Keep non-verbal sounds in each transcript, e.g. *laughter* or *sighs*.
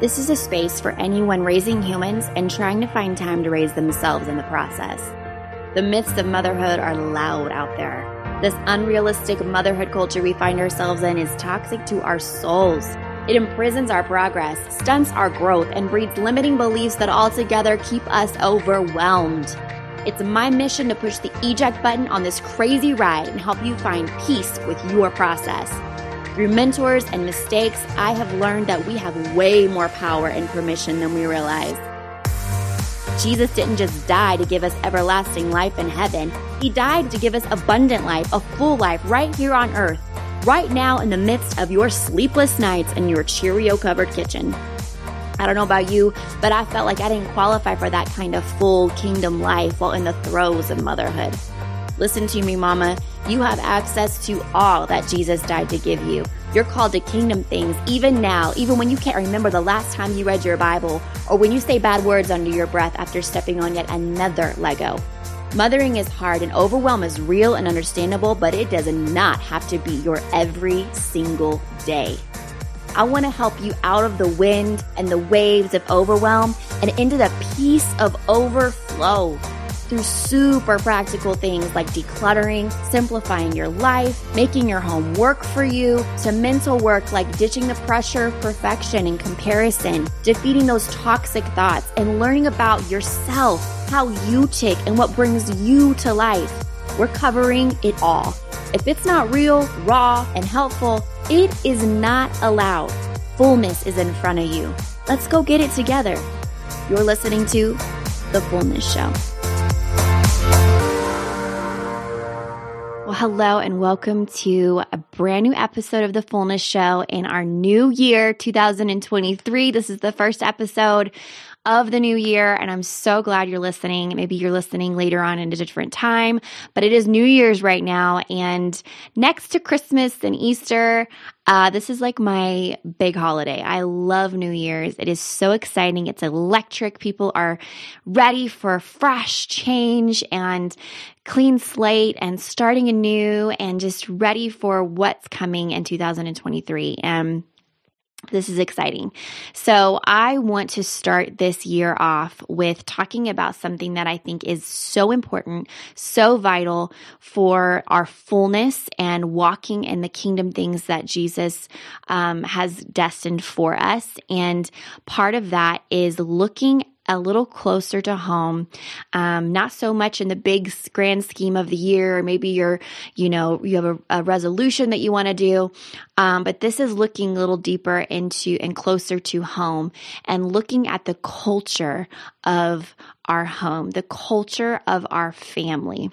This is a space for anyone raising humans and trying to find time to raise themselves in the process. The myths of motherhood are loud out there. This unrealistic motherhood culture we find ourselves in is toxic to our souls. It imprisons our progress, stunts our growth, and breeds limiting beliefs that altogether keep us overwhelmed. It's my mission to push the eject button on this crazy ride and help you find peace with your process. Through mentors and mistakes, I have learned that we have way more power and permission than we realize. Jesus didn't just die to give us everlasting life in heaven, He died to give us abundant life, a full life right here on earth, right now in the midst of your sleepless nights and your Cheerio covered kitchen. I don't know about you, but I felt like I didn't qualify for that kind of full kingdom life while in the throes of motherhood. Listen to me, mama. You have access to all that Jesus died to give you. You're called to kingdom things even now, even when you can't remember the last time you read your Bible or when you say bad words under your breath after stepping on yet another Lego. Mothering is hard and overwhelm is real and understandable, but it does not have to be your every single day. I want to help you out of the wind and the waves of overwhelm and into the peace of overflow through super practical things like decluttering, simplifying your life, making your home work for you, to mental work like ditching the pressure of perfection and comparison, defeating those toxic thoughts, and learning about yourself, how you tick, and what brings you to life. We're covering it all. If it's not real, raw, and helpful, it is not allowed. Fullness is in front of you. Let's go get it together. You're listening to The Fullness Show. Hello and welcome to a brand new episode of The Fullness Show in our new year, 2023. This is the first episode of the new year. And I'm so glad you're listening. Maybe you're listening later on in a different time, but it is New Year's right now. And next to Christmas and Easter, uh, this is like my big holiday. I love New Year's. It is so exciting. It's electric. People are ready for fresh change and clean slate and starting anew and just ready for what's coming in 2023. And this is exciting. So, I want to start this year off with talking about something that I think is so important, so vital for our fullness and walking in the kingdom things that Jesus um, has destined for us. And part of that is looking a little closer to home, um, not so much in the big grand scheme of the year, or maybe you're, you know, you have a, a resolution that you want to do. Um, but this is looking a little deeper into and closer to home and looking at the culture of our home, the culture of our family.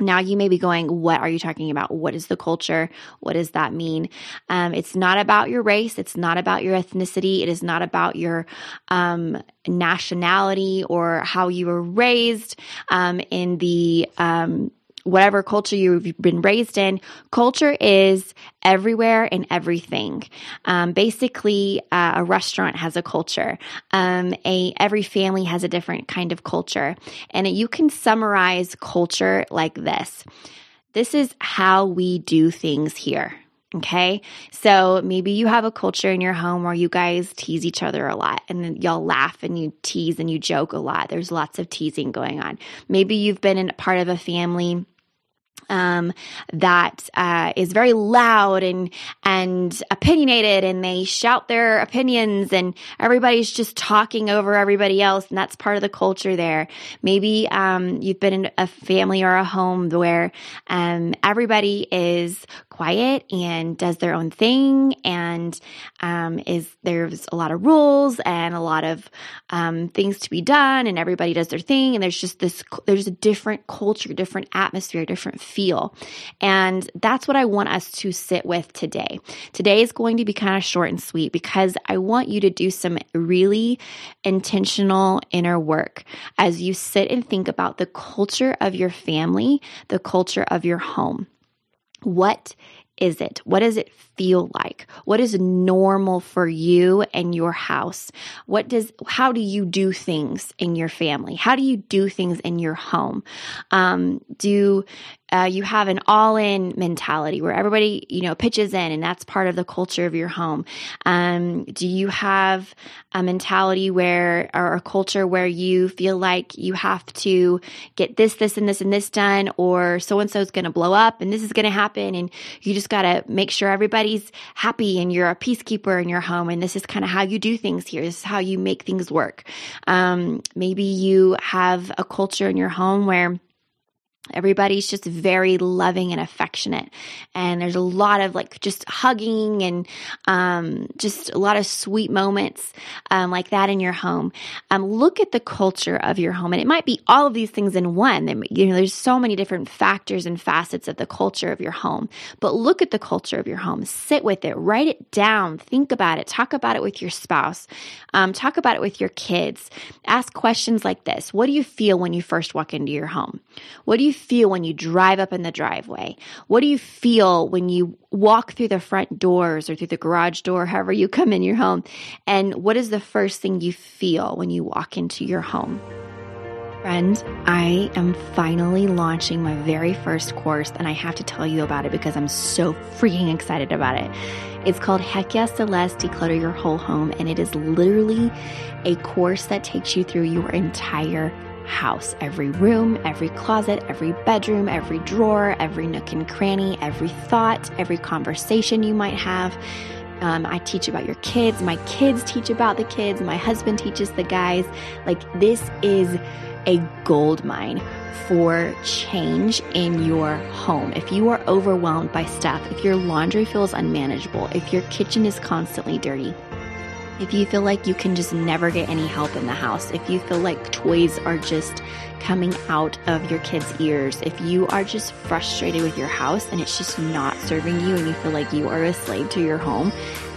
Now, you may be going, What are you talking about? What is the culture? What does that mean? Um, it's not about your race. It's not about your ethnicity. It is not about your um, nationality or how you were raised um, in the um, whatever culture you've been raised in. Culture is everywhere and everything. Um, basically, uh, a restaurant has a culture. Um, a every family has a different kind of culture, and you can summarize culture like this. This is how we do things here. Okay. So maybe you have a culture in your home where you guys tease each other a lot and y'all laugh and you tease and you joke a lot. There's lots of teasing going on. Maybe you've been in part of a family um, that uh, is very loud and and opinionated, and they shout their opinions, and everybody's just talking over everybody else, and that's part of the culture there. Maybe um, you've been in a family or a home where um, everybody is quiet and does their own thing, and um, is there's a lot of rules and a lot of um, things to be done, and everybody does their thing, and there's just this there's a different culture, different atmosphere, different feel. And that's what I want us to sit with today. Today is going to be kind of short and sweet because I want you to do some really intentional inner work as you sit and think about the culture of your family, the culture of your home. What is it? What does it feel like? What is normal for you and your house? What does, how do you do things in your family? How do you do things in your home? Um, do uh, you have an all in mentality where everybody, you know, pitches in and that's part of the culture of your home? Um, do you have a mentality where, or a culture where you feel like you have to get this, this, and this, and this done, or so and so is going to blow up and this is going to happen and you just got to make sure everybody's happy and you're a peacekeeper in your home and this is kind of how you do things here. This is how you make things work. Um, maybe you have a culture in your home where Everybody's just very loving and affectionate. And there's a lot of like just hugging and um, just a lot of sweet moments um, like that in your home. Um, look at the culture of your home. And it might be all of these things in one. You know, there's so many different factors and facets of the culture of your home. But look at the culture of your home. Sit with it. Write it down. Think about it. Talk about it with your spouse. Um, talk about it with your kids. Ask questions like this What do you feel when you first walk into your home? What do you feel when you drive up in the driveway? What do you feel when you walk through the front doors or through the garage door, however you come in your home? And what is the first thing you feel when you walk into your home? Friend, I am finally launching my very first course, and I have to tell you about it because I'm so freaking excited about it. It's called Heck Yes to Less Declutter Your Whole Home, and it is literally a course that takes you through your entire house every room, every closet, every bedroom, every drawer, every nook and cranny, every thought, every conversation you might have. Um, I teach about your kids. My kids teach about the kids. My husband teaches the guys. Like, this is a gold mine for change in your home. If you are overwhelmed by stuff, if your laundry feels unmanageable, if your kitchen is constantly dirty, if you feel like you can just never get any help in the house, if you feel like toys are just coming out of your kids' ears, if you are just frustrated with your house and it's just not serving you and you feel like you are a slave to your home,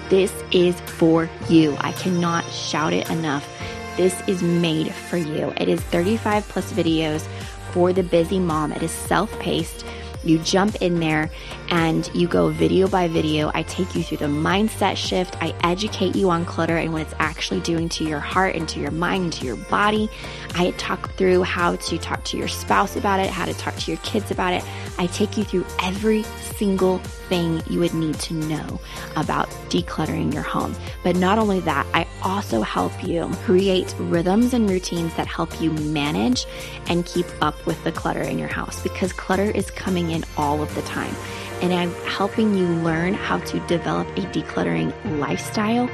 this is for you. I cannot shout it enough. This is made for you. It is 35 plus videos for the busy mom. It is self paced. You jump in there and you go video by video. I take you through the mindset shift. I educate you on clutter and what it's actually doing to your heart and to your mind and to your body. I talk through how to talk to your spouse about it, how to talk to your kids about it. I take you through every single you would need to know about decluttering your home. But not only that, I also help you create rhythms and routines that help you manage and keep up with the clutter in your house because clutter is coming in all of the time. And I'm helping you learn how to develop a decluttering lifestyle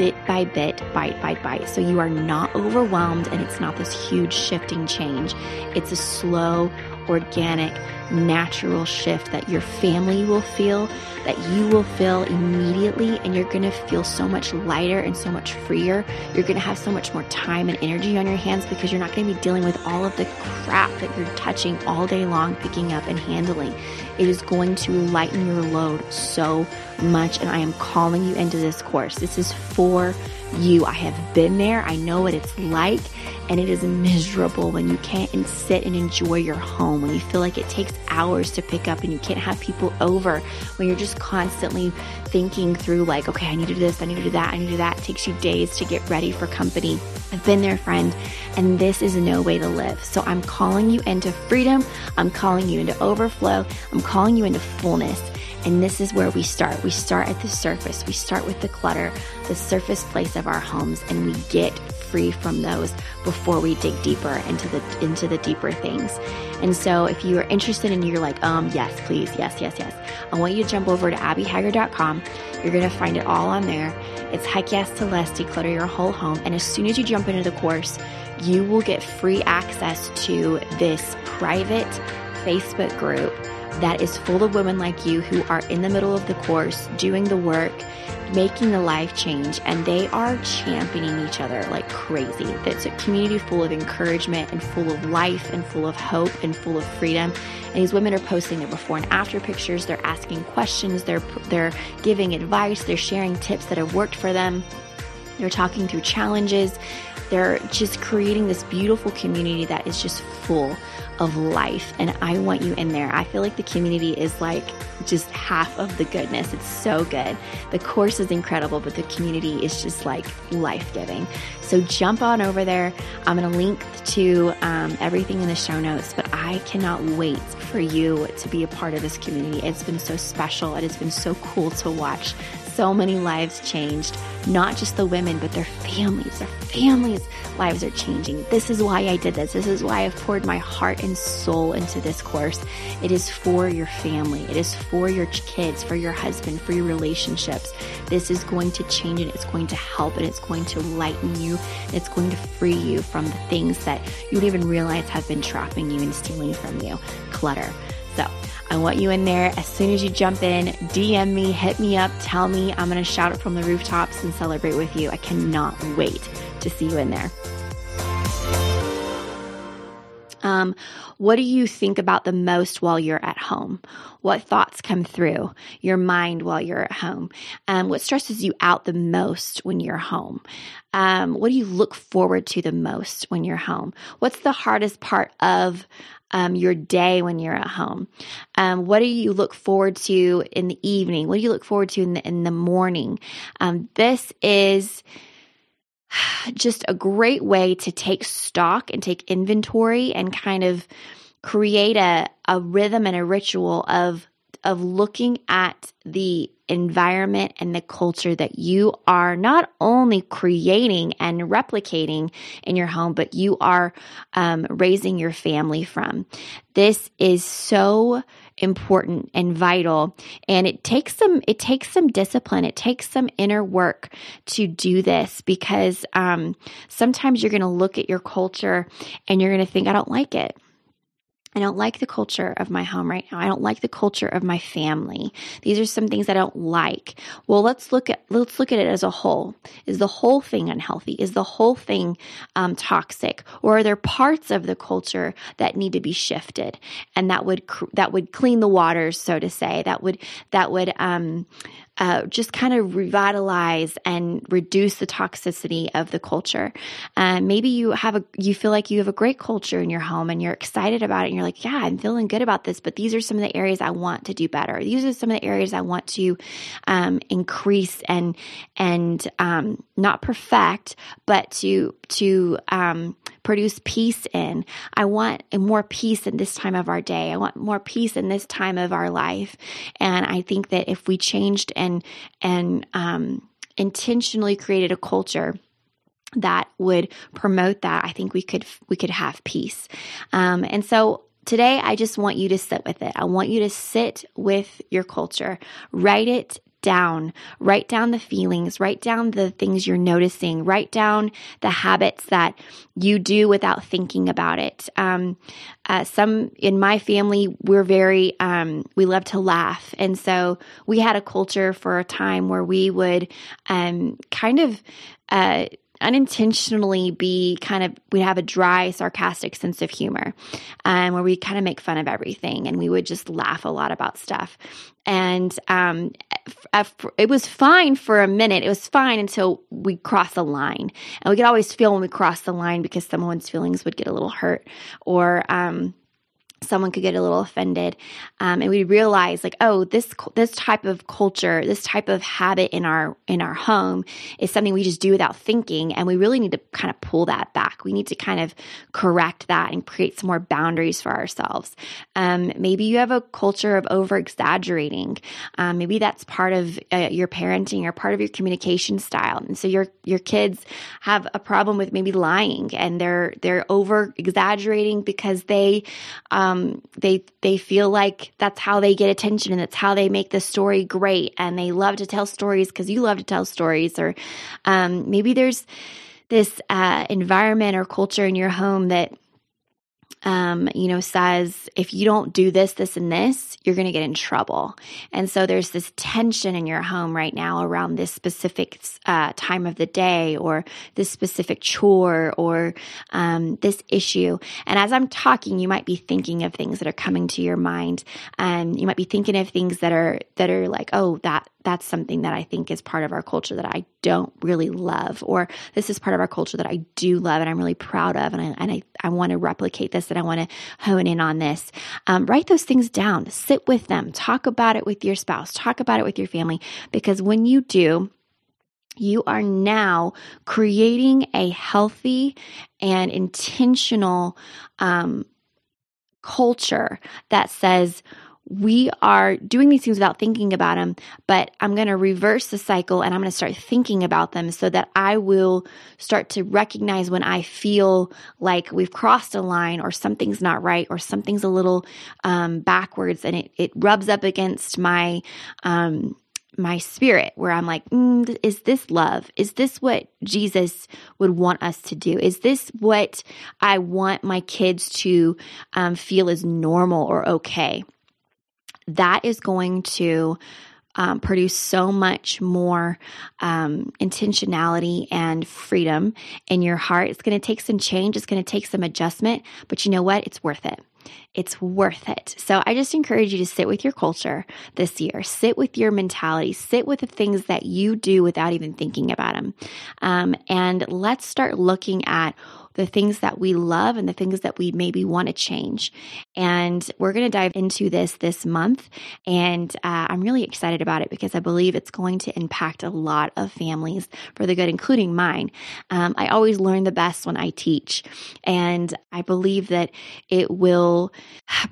bit by bit, bite by bite. So you are not overwhelmed and it's not this huge shifting change. It's a slow, organic, natural shift that your family will feel, that you will feel immediately, and you're going to feel so much lighter and so much freer. You're going to have so much more time and energy on your hands because you're not going to be dealing with all of the crap that you're touching all day long, picking up and handling. It is going to lighten your load so much, and I am calling you into this course. This is for you. I have been there. I know what it's like. And it is miserable when you can't sit and enjoy your home, when you feel like it takes hours to pick up and you can't have people over, when you're just constantly thinking through, like, okay, I need to do this, I need to do that, I need to do that. It takes you days to get ready for company. I've been there, friend, and this is no way to live. So I'm calling you into freedom. I'm calling you into overflow. I'm calling you into fullness. And this is where we start. We start at the surface. We start with the clutter, the surface place of our homes, and we get free from those before we dig deeper into the into the deeper things. And so if you are interested and you're like, um, yes, please, yes, yes, yes, I want you to jump over to abbyhaggard.com. You're gonna find it all on there. It's heck yes to less, declutter your whole home. And as soon as you jump into the course, you will get free access to this private Facebook group that is full of women like you who are in the middle of the course, doing the work, making the life change, and they are championing each other like crazy. It's a community full of encouragement and full of life and full of hope and full of freedom. And these women are posting their before and after pictures, they're asking questions, they're they're giving advice, they're sharing tips that have worked for them. They're talking through challenges they're just creating this beautiful community that is just full of life. And I want you in there. I feel like the community is like just half of the goodness. It's so good. The course is incredible, but the community is just like life giving. So jump on over there. I'm going to link to um, everything in the show notes, but I cannot wait for you to be a part of this community. It's been so special. And It has been so cool to watch so many lives changed, not just the women, but their families. Their families' lives are changing. This is why I did this. This is why I've poured my heart and soul into this course. It is for your family, it is for your kids, for your husband, for your relationships. This is going to change and it's going to help and it's going to lighten you. It's going to free you from the things that you don't even realize have been trapping you and stealing from you. Clutter. So, I want you in there. As soon as you jump in, DM me, hit me up, tell me. I'm going to shout it from the rooftops and celebrate with you. I cannot wait to see you in there. Um, what do you think about the most while you're at home? What thoughts come through your mind while you're at home? Um, what stresses you out the most when you're home? Um, what do you look forward to the most when you're home? What's the hardest part of um, your day when you're at home? Um, what do you look forward to in the evening? What do you look forward to in the, in the morning? Um, this is *sighs* just a great way to take stock and take inventory and kind of create a, a rhythm and a ritual of of looking at the environment and the culture that you are not only creating and replicating in your home, but you are um, raising your family from. This is so important and vital and it takes some it takes some discipline it takes some inner work to do this because um, sometimes you're going to look at your culture and you're going to think i don't like it I don't like the culture of my home right now. I don't like the culture of my family. These are some things I don't like. Well, let's look at let's look at it as a whole. Is the whole thing unhealthy? Is the whole thing um, toxic? Or are there parts of the culture that need to be shifted? And that would that would clean the waters, so to say. That would that would um, uh, just kind of revitalize and reduce the toxicity of the culture. Uh, maybe you have a you feel like you have a great culture in your home and you're excited about it and you're like, yeah, I'm feeling good about this, but these are some of the areas I want to do better. These are some of the areas I want to um, increase and and um, not perfect, but to to um, produce peace in. I want more peace in this time of our day. I want more peace in this time of our life. And I think that if we changed and and um, intentionally created a culture that would promote that, I think we could we could have peace. Um, and so today I just want you to sit with it. I want you to sit with your culture, write it down. Write down the feelings, write down the things you're noticing, write down the habits that you do without thinking about it. Um, uh, some in my family, we're very, um, we love to laugh. And so we had a culture for a time where we would um, kind of, uh, unintentionally be kind of we'd have a dry sarcastic sense of humor um, where we kind of make fun of everything and we would just laugh a lot about stuff and um, it was fine for a minute. It was fine until we crossed the line. And we could always feel when we crossed the line because someone's feelings would get a little hurt or um, someone could get a little offended um, and we realize like oh this this type of culture this type of habit in our in our home is something we just do without thinking and we really need to kind of pull that back. We need to kind of correct that and create some more boundaries for ourselves. Um, maybe you have a culture of over exaggerating um, maybe that's part of uh, your parenting or part of your communication style. And so your your kids have a problem with maybe lying and they're they're over exaggerating because they um, they they feel like that's how they get attention and that's how they make the story great. And they love to tell stories because you love to tell stories or um, maybe there's this uh, environment or culture in your home that um, you know, says if you don't do this, this, and this, you're going to get in trouble. And so there's this tension in your home right now around this specific uh, time of the day or this specific chore or um, this issue. And as I'm talking, you might be thinking of things that are coming to your mind. And you might be thinking of things that are that are like, oh, that that's something that I think is part of our culture that I don't really love, or this is part of our culture that I do love and I'm really proud of, and I, and I, I want to replicate this and I want to hone in on this. Um, write those things down, sit with them, talk about it with your spouse, talk about it with your family, because when you do, you are now creating a healthy and intentional um, culture that says, we are doing these things without thinking about them, but I'm going to reverse the cycle and I'm going to start thinking about them so that I will start to recognize when I feel like we've crossed a line or something's not right or something's a little um, backwards and it, it rubs up against my, um, my spirit where I'm like, mm, is this love? Is this what Jesus would want us to do? Is this what I want my kids to um, feel is normal or okay? That is going to um, produce so much more um, intentionality and freedom in your heart. It's going to take some change, it's going to take some adjustment, but you know what? It's worth it. It's worth it. So I just encourage you to sit with your culture this year, sit with your mentality, sit with the things that you do without even thinking about them. Um, and let's start looking at the things that we love and the things that we maybe want to change. And we're going to dive into this this month. And uh, I'm really excited about it because I believe it's going to impact a lot of families for the good, including mine. Um, I always learn the best when I teach. And I believe that it will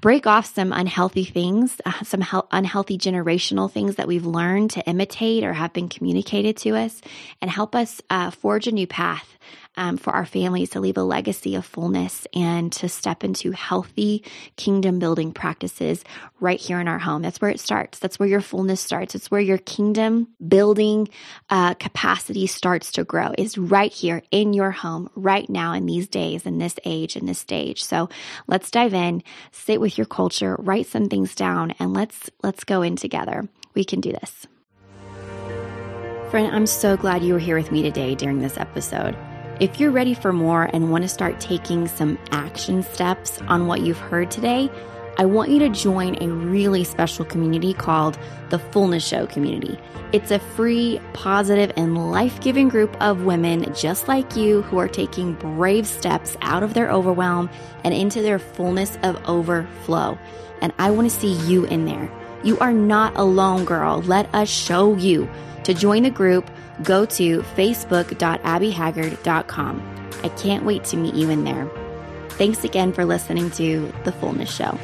break off some unhealthy things, uh, some he- unhealthy generational things that we've learned to imitate or have been communicated to us, and help us uh, forge a new path um, for our families to leave a legacy of fullness and to step into healthy kingdom building practices right here in our home. That's where it starts. That's where your fullness starts. It's where your kingdom building uh, capacity starts to grow, is right here in your home, right now, in these days, in this age, in this stage. So let's dive in, sit with your culture, write some things down, and let's let's go in together. We can do this. Friend, I'm so glad you were here with me today during this episode. If you're ready for more and want to start taking some action steps on what you've heard today, I want you to join a really special community called the Fullness Show Community. It's a free, positive, and life giving group of women just like you who are taking brave steps out of their overwhelm and into their fullness of overflow. And I want to see you in there. You are not alone, girl. Let us show you. To join the group, go to facebook.abbyhaggard.com. I can't wait to meet you in there. Thanks again for listening to The Fullness Show.